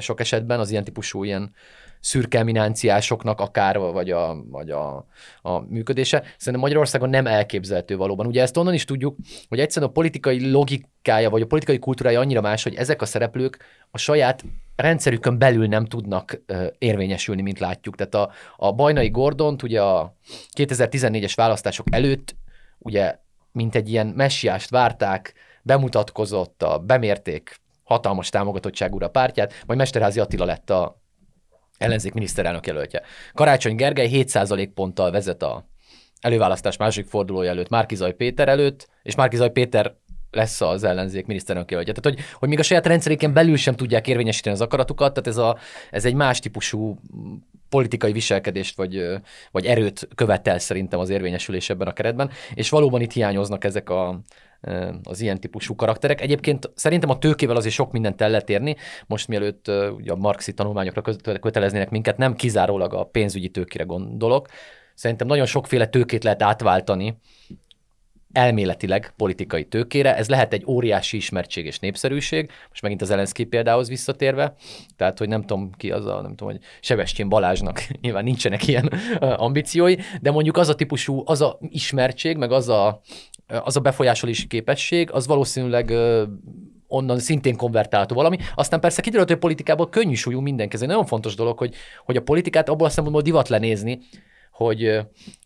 sok esetben az ilyen típusú ilyen szürke eminánciásoknak akár, vagy, a, vagy a, a működése. Szerintem Magyarországon nem elképzelhető valóban. Ugye ezt onnan is tudjuk, hogy egyszerűen a politikai logikája, vagy a politikai kultúrája annyira más, hogy ezek a szereplők a saját rendszerükön belül nem tudnak érvényesülni, mint látjuk. Tehát a, a Bajnai Gordont ugye a 2014-es választások előtt ugye mint egy ilyen messiást várták, bemutatkozott, a, bemérték hatalmas támogatottságúra pártját, majd Mesterházi Attila lett a ellenzék miniszterelnök jelöltje. Karácsony Gergely 7% ponttal vezet a előválasztás második fordulója előtt Márkizaj Péter előtt, és Márkizaj Péter lesz az ellenzék miniszterelnök jelöltje. Tehát, hogy, hogy még a saját rendszeréken belül sem tudják érvényesíteni az akaratukat, tehát ez, a, ez egy más típusú politikai viselkedést vagy, vagy erőt követel szerintem az érvényesülés ebben a keretben, és valóban itt hiányoznak ezek a, az ilyen típusú karakterek. Egyébként szerintem a tőkével azért sok mindent el lehet érni. Most mielőtt ugye a marxi tanulmányokra köt- köteleznének minket, nem kizárólag a pénzügyi tőkére gondolok. Szerintem nagyon sokféle tőkét lehet átváltani elméletileg politikai tőkére. Ez lehet egy óriási ismertség és népszerűség, most megint az Zelenszky példához visszatérve, tehát hogy nem tudom ki az a, nem tudom, hogy Sebestyén Balázsnak nyilván nincsenek ilyen ambíciói, de mondjuk az a típusú, az a ismertség, meg az a, az a befolyásolási képesség, az valószínűleg onnan szintén konvertálható valami. Aztán persze kiderült, hogy politikából könnyű súlyú mindenki. Ez egy nagyon fontos dolog, hogy, hogy a politikát abból a szempontból divat lenézni, hogy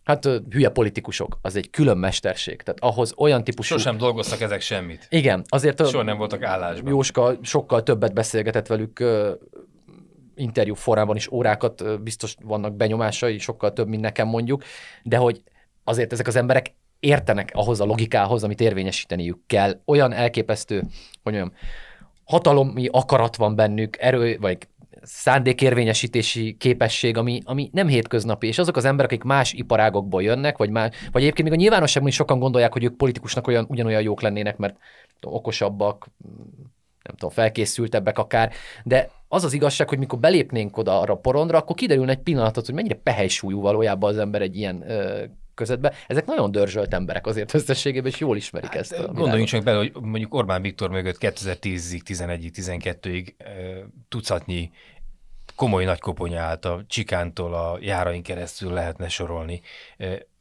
hát hülye politikusok, az egy külön mesterség. Tehát ahhoz olyan típusú... Sosem dolgoztak ezek semmit. Igen, azért Soha nem voltak állásban. Jóska sokkal többet beszélgetett velük interjú formában is órákat, biztos vannak benyomásai, sokkal több, mint nekem mondjuk, de hogy azért ezek az emberek értenek ahhoz a logikához, amit érvényesíteniük kell. Olyan elképesztő, hogy olyan hatalomi akarat van bennük, erő, vagy szándékérvényesítési képesség, ami, ami nem hétköznapi, és azok az emberek, akik más iparágokból jönnek, vagy, más, vagy egyébként még a nyilvánosságban is sokan gondolják, hogy ők politikusnak olyan, ugyanolyan jók lennének, mert tudom, okosabbak, nem tudom, felkészültebbek akár, de az az igazság, hogy mikor belépnénk oda arra a porondra, akkor kiderülne egy pillanatot, hogy mennyire pehely-súlyú valójában az ember egy ilyen ö, közvetbe. Ezek nagyon dörzsölt emberek azért összességében, és jól ismerik ezt. A. Hát, Gondoljunk csak bele, hogy mondjuk Orbán Viktor mögött 2010-ig, 11-ig, 12-ig ö, tucatnyi komoly nagy koponya állt a Csikántól a járain keresztül lehetne sorolni.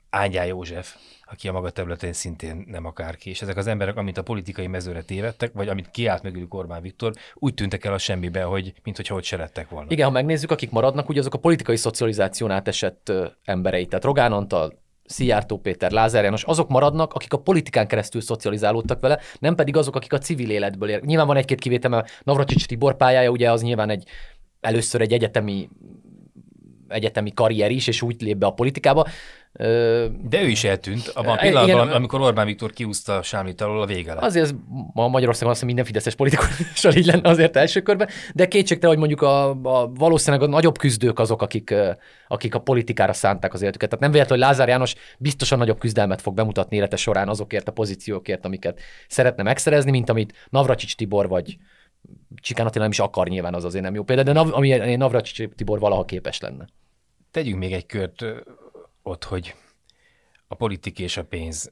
Ángyá József, aki a maga területén szintén nem akárki. És ezek az emberek, amint a politikai mezőre tévedtek, vagy amit kiállt mögülük Orbán Viktor, úgy tűntek el a semmibe, hogy mintha ott se lettek volna. Igen, ha megnézzük, akik maradnak, ugye azok a politikai szocializáción átesett emberei. Tehát Rogán Antal, Szijjártó Péter, Lázár János, azok maradnak, akik a politikán keresztül szocializálódtak vele, nem pedig azok, akik a civil életből ér. Nyilván van egy-két kivétel, mert Navracsics Tibor pályája ugye az nyilván egy először egy egyetemi egyetemi karrier is, és úgy lép be a politikába. De ő is eltűnt abban a pillanatban, igen. amikor Orbán Viktor kiúzta sámlit alól a vége lett. Azért ma Magyarországon azt hiszem minden fideszes politikussal így lenne azért első körben, de kétségtelen, hogy mondjuk a, a, valószínűleg a nagyobb küzdők azok, akik, akik a politikára szánták az életüket. Tehát nem véletlen, hogy Lázár János biztosan nagyobb küzdelmet fog bemutatni élete során azokért a pozíciókért, amiket szeretne megszerezni, mint amit Navracsics Tibor vagy Csikán Attila nem is akar nyilván, az azért nem jó példa, de Nav, ami Navracsics Tibor valaha képes lenne. Tegyünk még egy kört ott, hogy a politik és a pénz.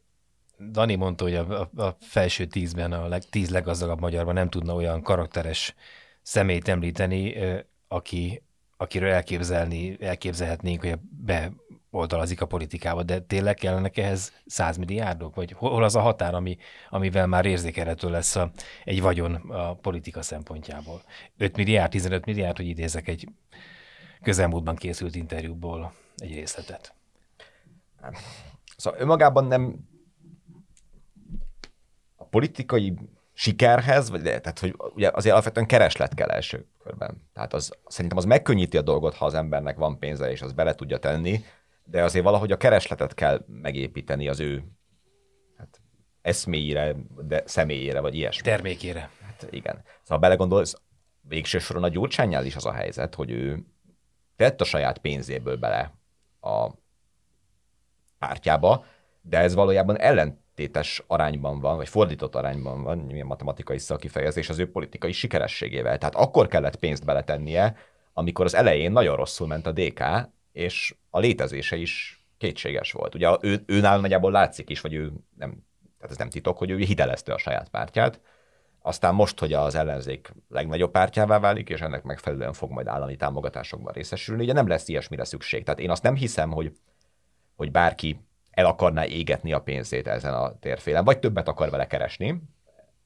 Dani mondta, hogy a, a, a felső tízben, a leg, tíz leggazdagabb magyarban nem tudna olyan karakteres személyt említeni, aki, akiről elképzelni, elképzelhetnénk, hogy beoldalazik a politikába, de tényleg kellenek ehhez 100 milliárdok? Vagy hol az a határ, ami, amivel már érzékelhető lesz a, egy vagyon a politika szempontjából? 5 milliárd, 15 milliárd, hogy idézek egy közelmúltban készült interjúból egy részletet. Szóval önmagában nem a politikai sikerhez, vagy tehát, hogy ugye azért alapvetően kereslet kell első körben. Tehát az, szerintem az megkönnyíti a dolgot, ha az embernek van pénze, és az bele tudja tenni, de azért valahogy a keresletet kell megépíteni az ő hát, eszméjére, de személyére, vagy ilyesmi. Termékére. Hát igen. Szóval belegondolsz, végső soron a Gyurcsányjal is az a helyzet, hogy ő tett a saját pénzéből bele a pártjába, de ez valójában ellentétes arányban van, vagy fordított arányban van, milyen matematikai szakifejezés az ő politikai sikerességével. Tehát akkor kellett pénzt beletennie, amikor az elején nagyon rosszul ment a DK, és a létezése is kétséges volt. Ugye ő, őnál nagyjából látszik is, vagy ő nem, tehát ez nem titok, hogy ő hitelezte a saját pártját, aztán most, hogy az ellenzék legnagyobb pártjává válik, és ennek megfelelően fog majd állami támogatásokban részesülni, ugye nem lesz ilyesmire szükség. Tehát én azt nem hiszem, hogy, hogy bárki el akarná égetni a pénzét ezen a térfélen, vagy többet akar vele keresni,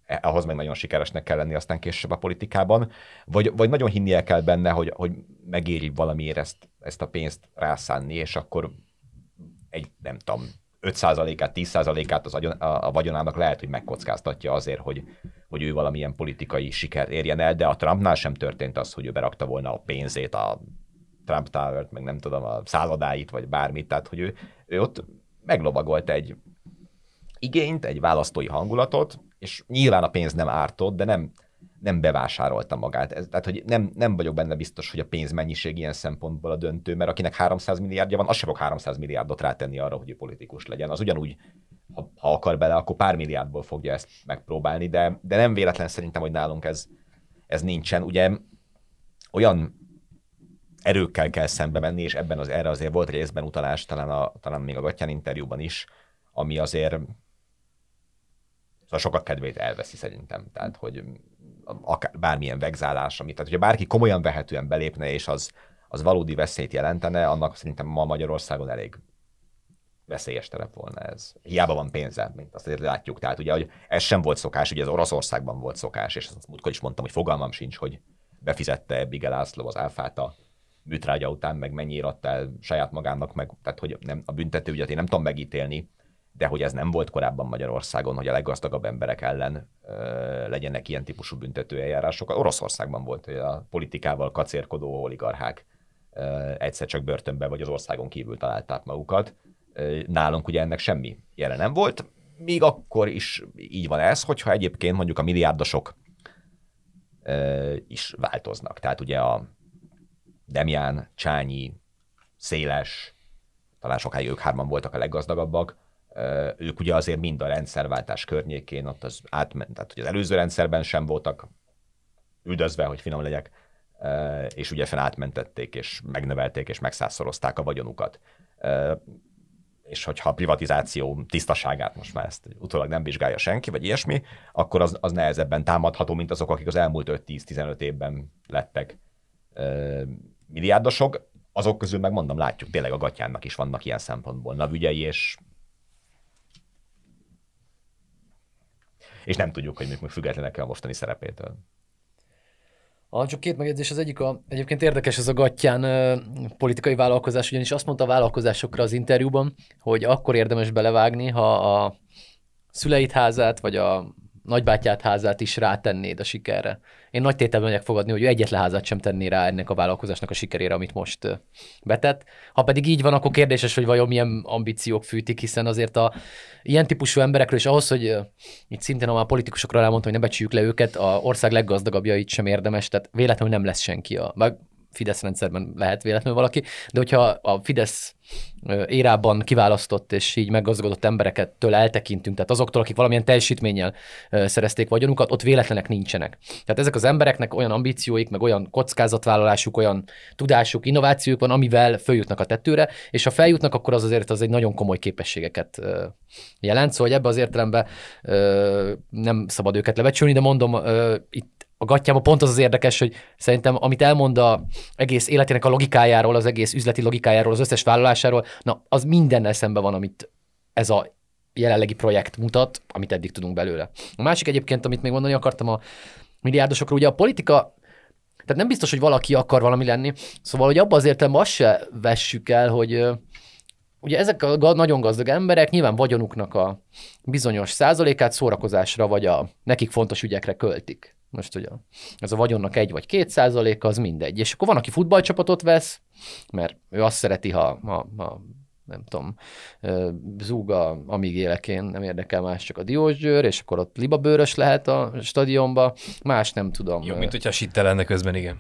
e, ahhoz meg nagyon sikeresnek kell lenni aztán később a politikában, vagy, vagy nagyon hinnie kell benne, hogy, hogy megéri valamiért ezt, ezt a pénzt rászánni, és akkor egy, nem tudom, 5%-át, 10%-át az agyon, a, a vagyonának lehet, hogy megkockáztatja azért, hogy, hogy ő valamilyen politikai siker érjen el, de a Trumpnál sem történt az, hogy ő berakta volna a pénzét, a Trump Tower-t, meg nem tudom, a szállodáit, vagy bármit, tehát hogy ő, ő ott meglovagolt egy igényt, egy választói hangulatot, és nyilván a pénz nem ártott, de nem, nem bevásárolta magát. Ez, tehát, hogy nem, nem vagyok benne biztos, hogy a pénz mennyiség ilyen szempontból a döntő, mert akinek 300 milliárdja van, az sem fog 300 milliárdot rátenni arra, hogy ő politikus legyen. Az ugyanúgy, ha, ha akar bele, akkor pár milliárdból fogja ezt megpróbálni, de, de nem véletlen szerintem, hogy nálunk ez, ez nincsen. Ugye olyan erőkkel kell szembe menni, és ebben az erre azért volt részben utalás, talán, a, talán még a Gattyán interjúban is, ami azért szóval sokat kedvét elveszi szerintem. Tehát, hogy akár, bármilyen vegzálás, amit, tehát hogyha bárki komolyan vehetően belépne, és az, az valódi veszélyt jelentene, annak szerintem ma Magyarországon elég veszélyes terep volna ez. Hiába van pénze, mint azt azért látjuk. Tehát ugye, hogy ez sem volt szokás, ugye ez Oroszországban volt szokás, és azt múltkor is mondtam, hogy fogalmam sincs, hogy befizette Bigel László az áfát a műtrágya után, meg mennyire adta el saját magának, meg, tehát hogy nem, a büntető ügyet én nem tudom megítélni, de hogy ez nem volt korábban Magyarországon, hogy a leggazdagabb emberek ellen ö, legyenek ilyen típusú büntetőeljárások. Oroszországban volt, hogy a politikával kacérkodó oligarchák ö, egyszer csak börtönbe vagy az országon kívül találták magukat. Ö, nálunk ugye ennek semmi jele nem volt, még akkor is így van ez, hogyha egyébként mondjuk a milliárdosok ö, is változnak. Tehát ugye a Demján, Csányi, Széles, talán sokáig ők hárman voltak a leggazdagabbak, ők ugye azért mind a rendszerváltás környékén ott az átment, tehát hogy az előző rendszerben sem voltak üldözve, hogy finom legyek, és ugye fenn átmentették, és megnövelték, és megszázszorozták a vagyonukat. És hogyha a privatizáció tisztaságát most már ezt utólag nem vizsgálja senki, vagy ilyesmi, akkor az, az nehezebben támadható, mint azok, akik az elmúlt 5-10-15 évben lettek milliárdosok. Azok közül megmondom, látjuk, tényleg a gatyának is vannak ilyen szempontból navügyei, és és nem tudjuk, hogy még függetlenek a mostani szerepétől. Ah, csak két megjegyzés. Az egyik a, egyébként érdekes ez a Gattyán uh, politikai vállalkozás, ugyanis azt mondta a vállalkozásokra az interjúban, hogy akkor érdemes belevágni, ha a szüleit házát, vagy a nagybátyát házát is rátennéd a sikerre. Én nagy tételben megyek fogadni, hogy ő egyetlen házat sem tenné rá ennek a vállalkozásnak a sikerére, amit most betett. Ha pedig így van, akkor kérdéses, hogy vajon milyen ambíciók fűtik, hiszen azért a ilyen típusú emberekről, és ahhoz, hogy itt szintén a politikusokra elmondtam, hogy ne becsüljük le őket, a ország leggazdagabbjait sem érdemes, tehát véletlenül nem lesz senki a, Fidesz rendszerben lehet véletlenül valaki, de hogyha a Fidesz érában kiválasztott és így meggazdagodott embereket től eltekintünk, tehát azoktól, akik valamilyen teljesítménnyel szerezték vagyonukat, ott véletlenek nincsenek. Tehát ezek az embereknek olyan ambícióik, meg olyan kockázatvállalásuk, olyan tudásuk, innovációk van, amivel följutnak a tetőre, és ha feljutnak, akkor az azért az egy nagyon komoly képességeket jelent, szóval ebbe az értelemben nem szabad őket lebecsülni, de mondom, itt a gatyában pont az az érdekes, hogy szerintem amit elmond a egész életének a logikájáról, az egész üzleti logikájáról, az összes vállalásáról, na, az mindennel szemben van, amit ez a jelenlegi projekt mutat, amit eddig tudunk belőle. A másik egyébként, amit még mondani akartam a milliárdosokról, ugye a politika tehát nem biztos, hogy valaki akar valami lenni, szóval hogy abban az értelemben azt se vessük el, hogy ugye ezek a nagyon gazdag emberek nyilván vagyonuknak a bizonyos százalékát szórakozásra vagy a nekik fontos ügyekre költik. Most ugye ez a vagyonnak egy vagy két százaléka, az mindegy. És akkor van, aki futballcsapatot vesz, mert ő azt szereti, ha, ha, ha nem tudom, zúga, amíg élek én, nem érdekel más, csak a Diósgyőr, és akkor ott libabőrös lehet a stadionba, más nem tudom. Jó, mint hogyha sitte lenne közben, igen.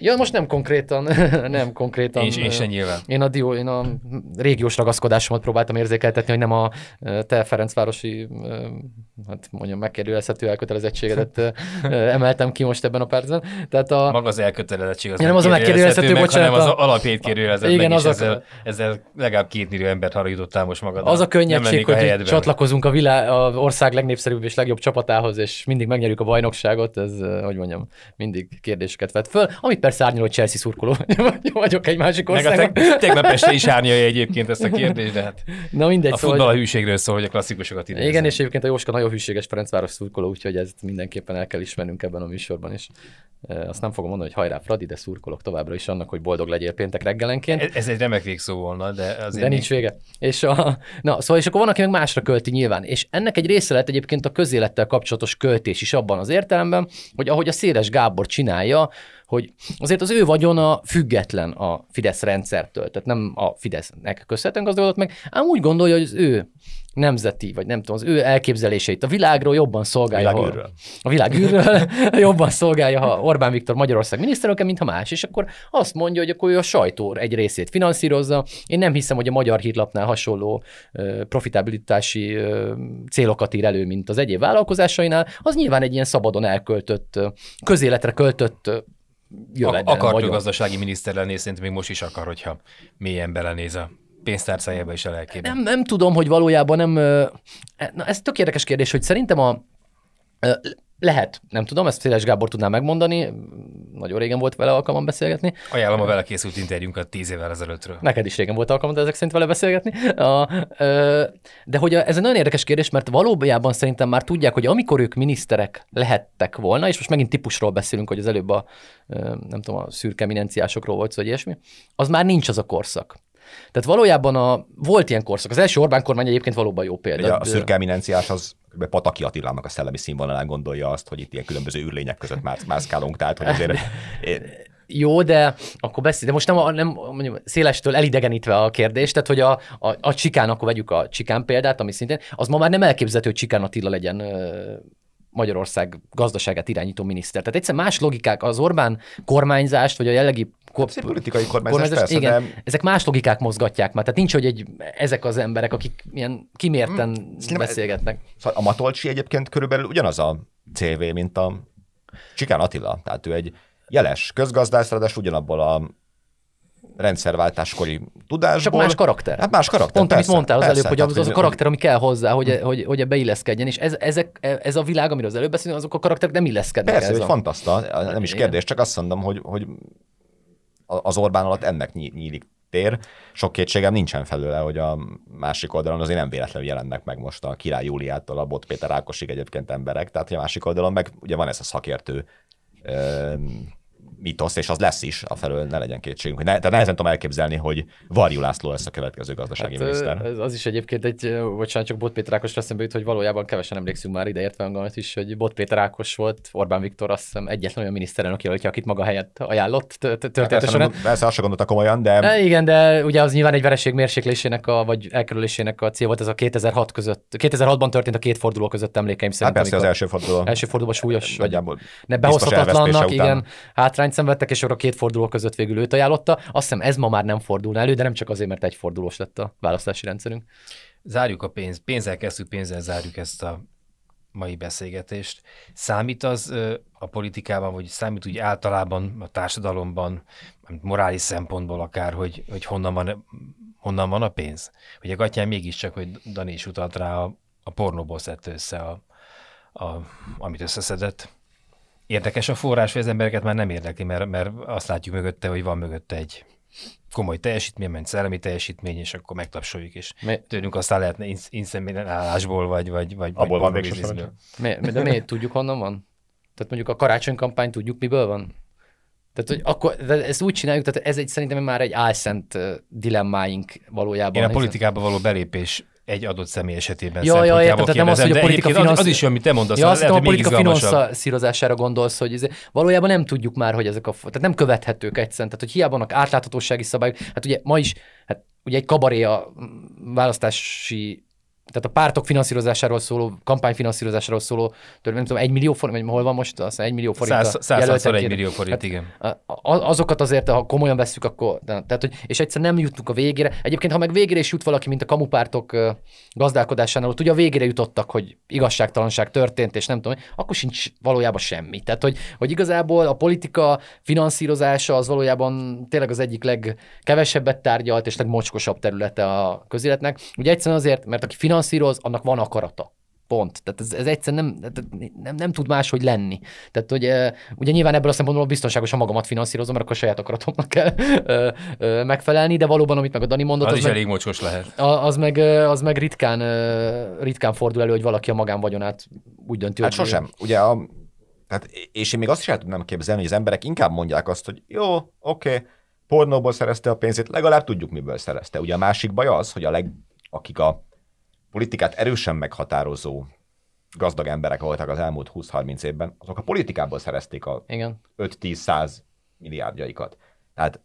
Ja, most nem konkrétan, nem konkrétan. Én, én sem nyilván. Én a, dió, én a régiós ragaszkodásomat próbáltam érzékeltetni, hogy nem a te Ferencvárosi, hát mondjam, megkérdőjelezhető elkötelezettségedet emeltem ki most ebben a percben. Tehát a, Maga az elkötelezettség az nem az a megkérdőjelezhető, meg, hanem az a- alapjét kérdőjelezett Igen, meg, az a- ezzel, ezzel legalább két millió embert haragítottál most magad. az a könnyedség, hogy helyedben. csatlakozunk a, világ, a ország legnépszerűbb és legjobb csapatához, és mindig megnyerjük a bajnokságot, ez, hogy mondjam, mindig kérdéseket vet föl, amit persze árnyal, hogy Chelsea szurkoló vagyok egy másik Meg a országban. teg- tegnap este is árnyalja egyébként ezt a kérdést, de hát Na mindegy, a szóval, futball a hűségről szól, hogy a klasszikusokat idézem. Igen, és egyébként a Jóska nagyon hűséges Ferencváros szurkoló, úgyhogy ezt mindenképpen el kell ismernünk ebben a műsorban is. Azt nem fogom mondani, hogy hajrá Fradi, de szurkolok továbbra is annak, hogy boldog legyél péntek reggelenként. Ez, ez egy remek végszó volna, de azért De nincs vége. És, a, na, szóval, és akkor van, aki meg másra költi nyilván. És ennek egy része lett egyébként a közélettel kapcsolatos költés is abban az értelemben, hogy ahogy a Széles Gábor csinálja, hogy azért az ő vagyona független a Fidesz rendszertől, tehát nem a Fidesznek köszönhetően gazdagodott meg, ám úgy gondolja, hogy az ő nemzeti, vagy nem tudom, az ő elképzeléseit a világról jobban szolgálja. ha- Világűrről. a világűrről jobban szolgálja, ha Orbán Viktor Magyarország miniszterelnöke, mint ha más, és akkor azt mondja, hogy akkor ő a sajtó egy részét finanszírozza. Én nem hiszem, hogy a magyar hírlapnál hasonló ö, profitabilitási ö, célokat ír elő, mint az egyéb vállalkozásainál. Az nyilván egy ilyen szabadon elköltött, közéletre költött jövedelem. akart ő gazdasági miniszter lenni, és szerintem még most is akar, hogyha mélyen belenéz a pénztárcájába és a lelkébe. Nem, nem tudom, hogy valójában nem... ö, Na, ez tök érdekes kérdés, hogy szerintem a... Lehet, nem tudom, ezt Széles Gábor tudná megmondani, nagyon régen volt vele alkalmam beszélgetni. Ajánlom a vele készült interjúnkat tíz évvel ezelőttről. Neked is régen volt alkalmad ezek szerint vele beszélgetni. A, ö, de hogy a, ez egy nagyon érdekes kérdés, mert valójában szerintem már tudják, hogy amikor ők miniszterek lehettek volna, és most megint típusról beszélünk, hogy az előbb a, nem tudom, a szürke eminenciásokról volt vagy ilyesmi, az már nincs az a korszak. Tehát valójában a, volt ilyen korszak. Az első Orbán kormány egyébként valóban jó példa. Ugye a szürke eminenciás az. Pataki Attilának a szellemi színvonalán gondolja azt, hogy itt ilyen különböző űrlények között mász, mászkálunk, tehát hogy azért Jó, de akkor beszél, de most nem, a, nem mondjam, szélestől elidegenítve a kérdés, tehát hogy a, a, a Csikán, akkor vegyük a Csikán példát, ami szintén, az ma már nem elképzelhető, hogy Csikán Attila legyen Magyarország gazdaságát irányító miniszter. Tehát egyszerűen más logikák, az Orbán kormányzást, vagy a jellegi kor, szép politikai kormányzás, kormányzás, persze, igen, de ezek más logikák mozgatják már. Tehát nincs, hogy egy, ezek az emberek, akik ilyen kimérten Szerintem- beszélgetnek. Szóval a Matolcsi egyébként körülbelül ugyanaz a CV, mint a Csikán Attila. Tehát ő egy jeles közgazdász, ráadásul ugyanabból a rendszerváltáskori tudásból. Csak más karakter. Hát más karakter, Pont, amit persze, mondtál az persze, előbb, hogy az, az a karakter, ami kell hozzá, hogy, hogy, hogy beilleszkedjen, és ez, ezek, ez a világ, amiről az előbb beszélünk, azok a karakterek nem illeszkednek Persze, ez hogy a... fantaszta, nem is Igen. kérdés, csak azt mondom, hogy, hogy az Orbán alatt ennek nyí- nyílik tér. Sok kétségem nincsen felőle, hogy a másik oldalon azért nem véletlenül jelennek meg most a Király Júliától a Bot Péter Ákosig egyébként emberek, tehát a másik oldalon meg ugye van ez a szakértő ö, mitosz, és az lesz is, afelől ne legyen kétségünk. Ne, tehát nehezen tudom elképzelni, hogy Varjú László lesz a következő gazdasági Hát, miniszter. ez, az is egyébként egy, bocsánat, csak Bot Péter Ákos eszembe jut, hogy valójában kevesen emlékszünk már ide értve angamat is, hogy Bot Péter Ákos volt, Orbán Viktor azt hiszem egyetlen olyan miniszterelnök jelöltje, akit maga helyett ajánlott t- t- története Persze, során. nem, persze, azt sem gondolta komolyan, de igen, de ugye az nyilván egy vereség mérséklésének, a, vagy elkerülésének a cél volt, ez a 2006 között, 2006-ban történt a két forduló között emlékeim hát szerint. persze az első forduló. első fordulóban súlyos, vagy nagyjából ne behozhatatlannak, elvesztése után. Hátrányt szenvedtek, és a két forduló között végül őt ajánlotta. Azt hiszem ez ma már nem fordulna elő, de nem csak azért, mert egy fordulós lett a választási rendszerünk. Zárjuk a pénz, pénzzel kezdtük, pénzzel zárjuk ezt a mai beszélgetést. Számít az a politikában, vagy számít úgy általában a társadalomban, morális szempontból akár, hogy, hogy honnan, van, honnan van a pénz? Ugye Gatyán mégiscsak, hogy Dani is utalt rá, a, a pornóból szedte össze, a, a, amit összeszedett. Érdekes a forrás, hogy az embereket már nem érdekli, mert, mert azt látjuk mögötte, hogy van mögötte egy komoly teljesítmény, ment szellemi teljesítmény, és akkor megtapsoljuk, és Mi- tőlünk aztán lehetne insz- inszeminálásból, vagy, vagy, vagy Abból vagy van. Mi, de mi tudjuk honnan van? Tehát mondjuk a karácsonykampány tudjuk miből van? Tehát, hogy akkor de ezt úgy csináljuk, tehát ez egy szerintem már egy álszent dilemmáink valójában. Én a politikába való belépés egy adott személy esetében Ja, ja, értem, tehát nem az, hogy a politika egyébként az, finansz- is jó, amit te mondasz, Ja azt lehet, a politika finanszírozására gondolsz, hogy ez, valójában nem tudjuk már, hogy ezek a, tehát nem követhetők egyszerűen, tehát hogy hiába vannak átláthatósági szabályok, hát ugye ma is, hát ugye egy kabaré a választási tehát a pártok finanszírozásáról szóló, kampányfinanszírozásáról szóló törvény, nem tudom, egy millió forint, vagy hol van most, azt egy millió forint. Száz- százszor egy millió forint, igen. A- azokat azért, ha komolyan vesszük, akkor, tehát, hogy, és egyszer nem jutunk a végére. Egyébként, ha meg végére is jut valaki, mint a kamupártok gazdálkodásánál, ott ugye a végére jutottak, hogy igazságtalanság történt, és nem tudom, akkor sincs valójában semmi. Tehát, hogy, hogy igazából a politika finanszírozása az valójában tényleg az egyik legkevesebbet tárgyalt és legmocskosabb területe a közéletnek. Ugye egyszerűen azért, mert aki finanszíroz, annak van akarata. Pont. Tehát ez, ez egyszerűen nem, nem, nem tud máshogy lenni. Tehát, hogy eh, ugye nyilván ebből a szempontból biztonságosan magamat finanszírozom, mert akkor a saját akaratomnak kell ö, ö, megfelelni, de valóban, amit meg a Dani mondott, Az az, is meg, elég mocskos lehet. az, meg, az meg ritkán, ritkán fordul elő, hogy valaki a magánvagyonát úgy dönti, Hát hogy sosem. Ugye a, tehát, és én még azt is el tudnám képzelni, hogy az emberek inkább mondják azt, hogy jó, oké, okay, pornóból szerezte a pénzét, legalább tudjuk, miből szerezte. Ugye a másik baj az, hogy a leg, akik a politikát erősen meghatározó gazdag emberek voltak az elmúlt 20-30 évben, azok a politikából szerezték a Igen. 5-10-100 milliárdjaikat. Tehát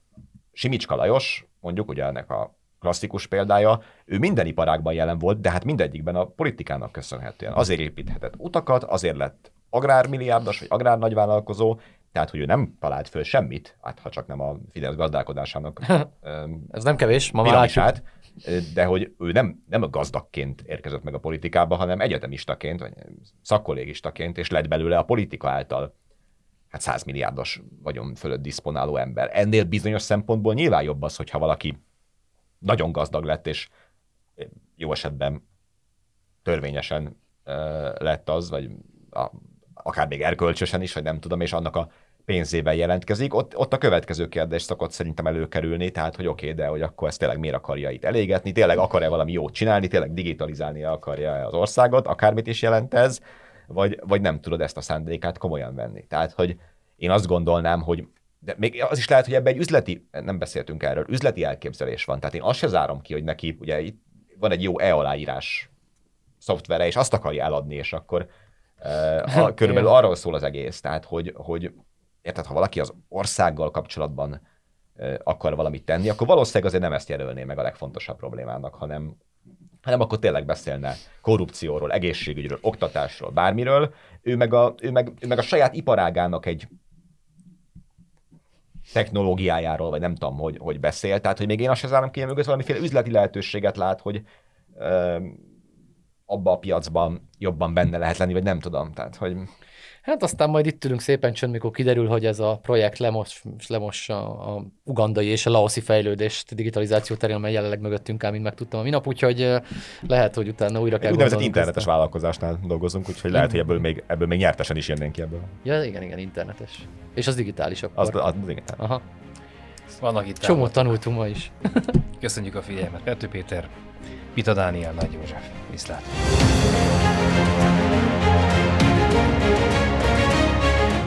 Simicska Lajos, mondjuk ugye ennek a klasszikus példája, ő minden iparágban jelen volt, de hát mindegyikben a politikának köszönhetően. Azért építhetett utakat, azért lett agrármilliárdos, vagy agrárnagyvállalkozó, tehát, hogy ő nem talált föl semmit, hát ha csak nem a Fidesz gazdálkodásának Ez nem kevés, ma már látjuk. De hogy ő nem, nem a gazdagként érkezett meg a politikába, hanem egyetemistaként, vagy szakkollégistaként, és lett belőle a politika által hát 100 milliárdos vagyon fölött diszponáló ember. Ennél bizonyos szempontból nyilván jobb az, hogyha valaki nagyon gazdag lett, és jó esetben törvényesen lett az, vagy a, akár még erkölcsösen is, vagy nem tudom, és annak a pénzében jelentkezik, ott, ott a következő kérdés szokott szerintem előkerülni, tehát hogy oké, okay, de hogy akkor ezt tényleg miért akarja itt elégetni, tényleg akar-e valami jót csinálni, tényleg digitalizálni akarja az országot, akármit is jelent ez, vagy, vagy nem tudod ezt a szándékát komolyan venni. Tehát, hogy én azt gondolnám, hogy de még az is lehet, hogy ebben egy üzleti, nem beszéltünk erről, üzleti elképzelés van. Tehát én azt se zárom ki, hogy neki, ugye itt van egy jó e-aláírás szoftvere, és azt akarja eladni, és akkor uh, körülbelül arról szól az egész. Tehát, hogy, hogy érted, ha valaki az országgal kapcsolatban akar valamit tenni, akkor valószínűleg azért nem ezt jelölné meg a legfontosabb problémának, hanem, hanem akkor tényleg beszélne korrupcióról, egészségügyről, oktatásról, bármiről. Ő meg a, ő meg, ő meg a saját iparágának egy technológiájáról, vagy nem tudom, hogy, hogy beszél. Tehát, hogy még én azt sem zárom ki, mögött valamiféle üzleti lehetőséget lát, hogy ö, abba a piacban jobban benne lehet lenni, vagy nem tudom. Tehát, hogy Hát aztán majd itt ülünk szépen csönd, mikor kiderül, hogy ez a projekt lemos, lemos a, a ugandai és a laoszi fejlődést digitalizáció terén, amely jelenleg mögöttünk áll, mint megtudtam a minap, úgyhogy lehet, hogy utána újra kell úgynevezett internetes a- vállalkozásnál dolgozunk, úgyhogy lehet, hogy ebből még, ebből még nyertesen is jönnénk ki ebből. Ja, igen, igen, internetes. És az digitális akkor. Az, az, az igen. Aha. Vannak itt Csomót tanultunk ma is. Köszönjük a figyelmet. Pető Péter, Pita Dániel, Nagy József. Viszlát.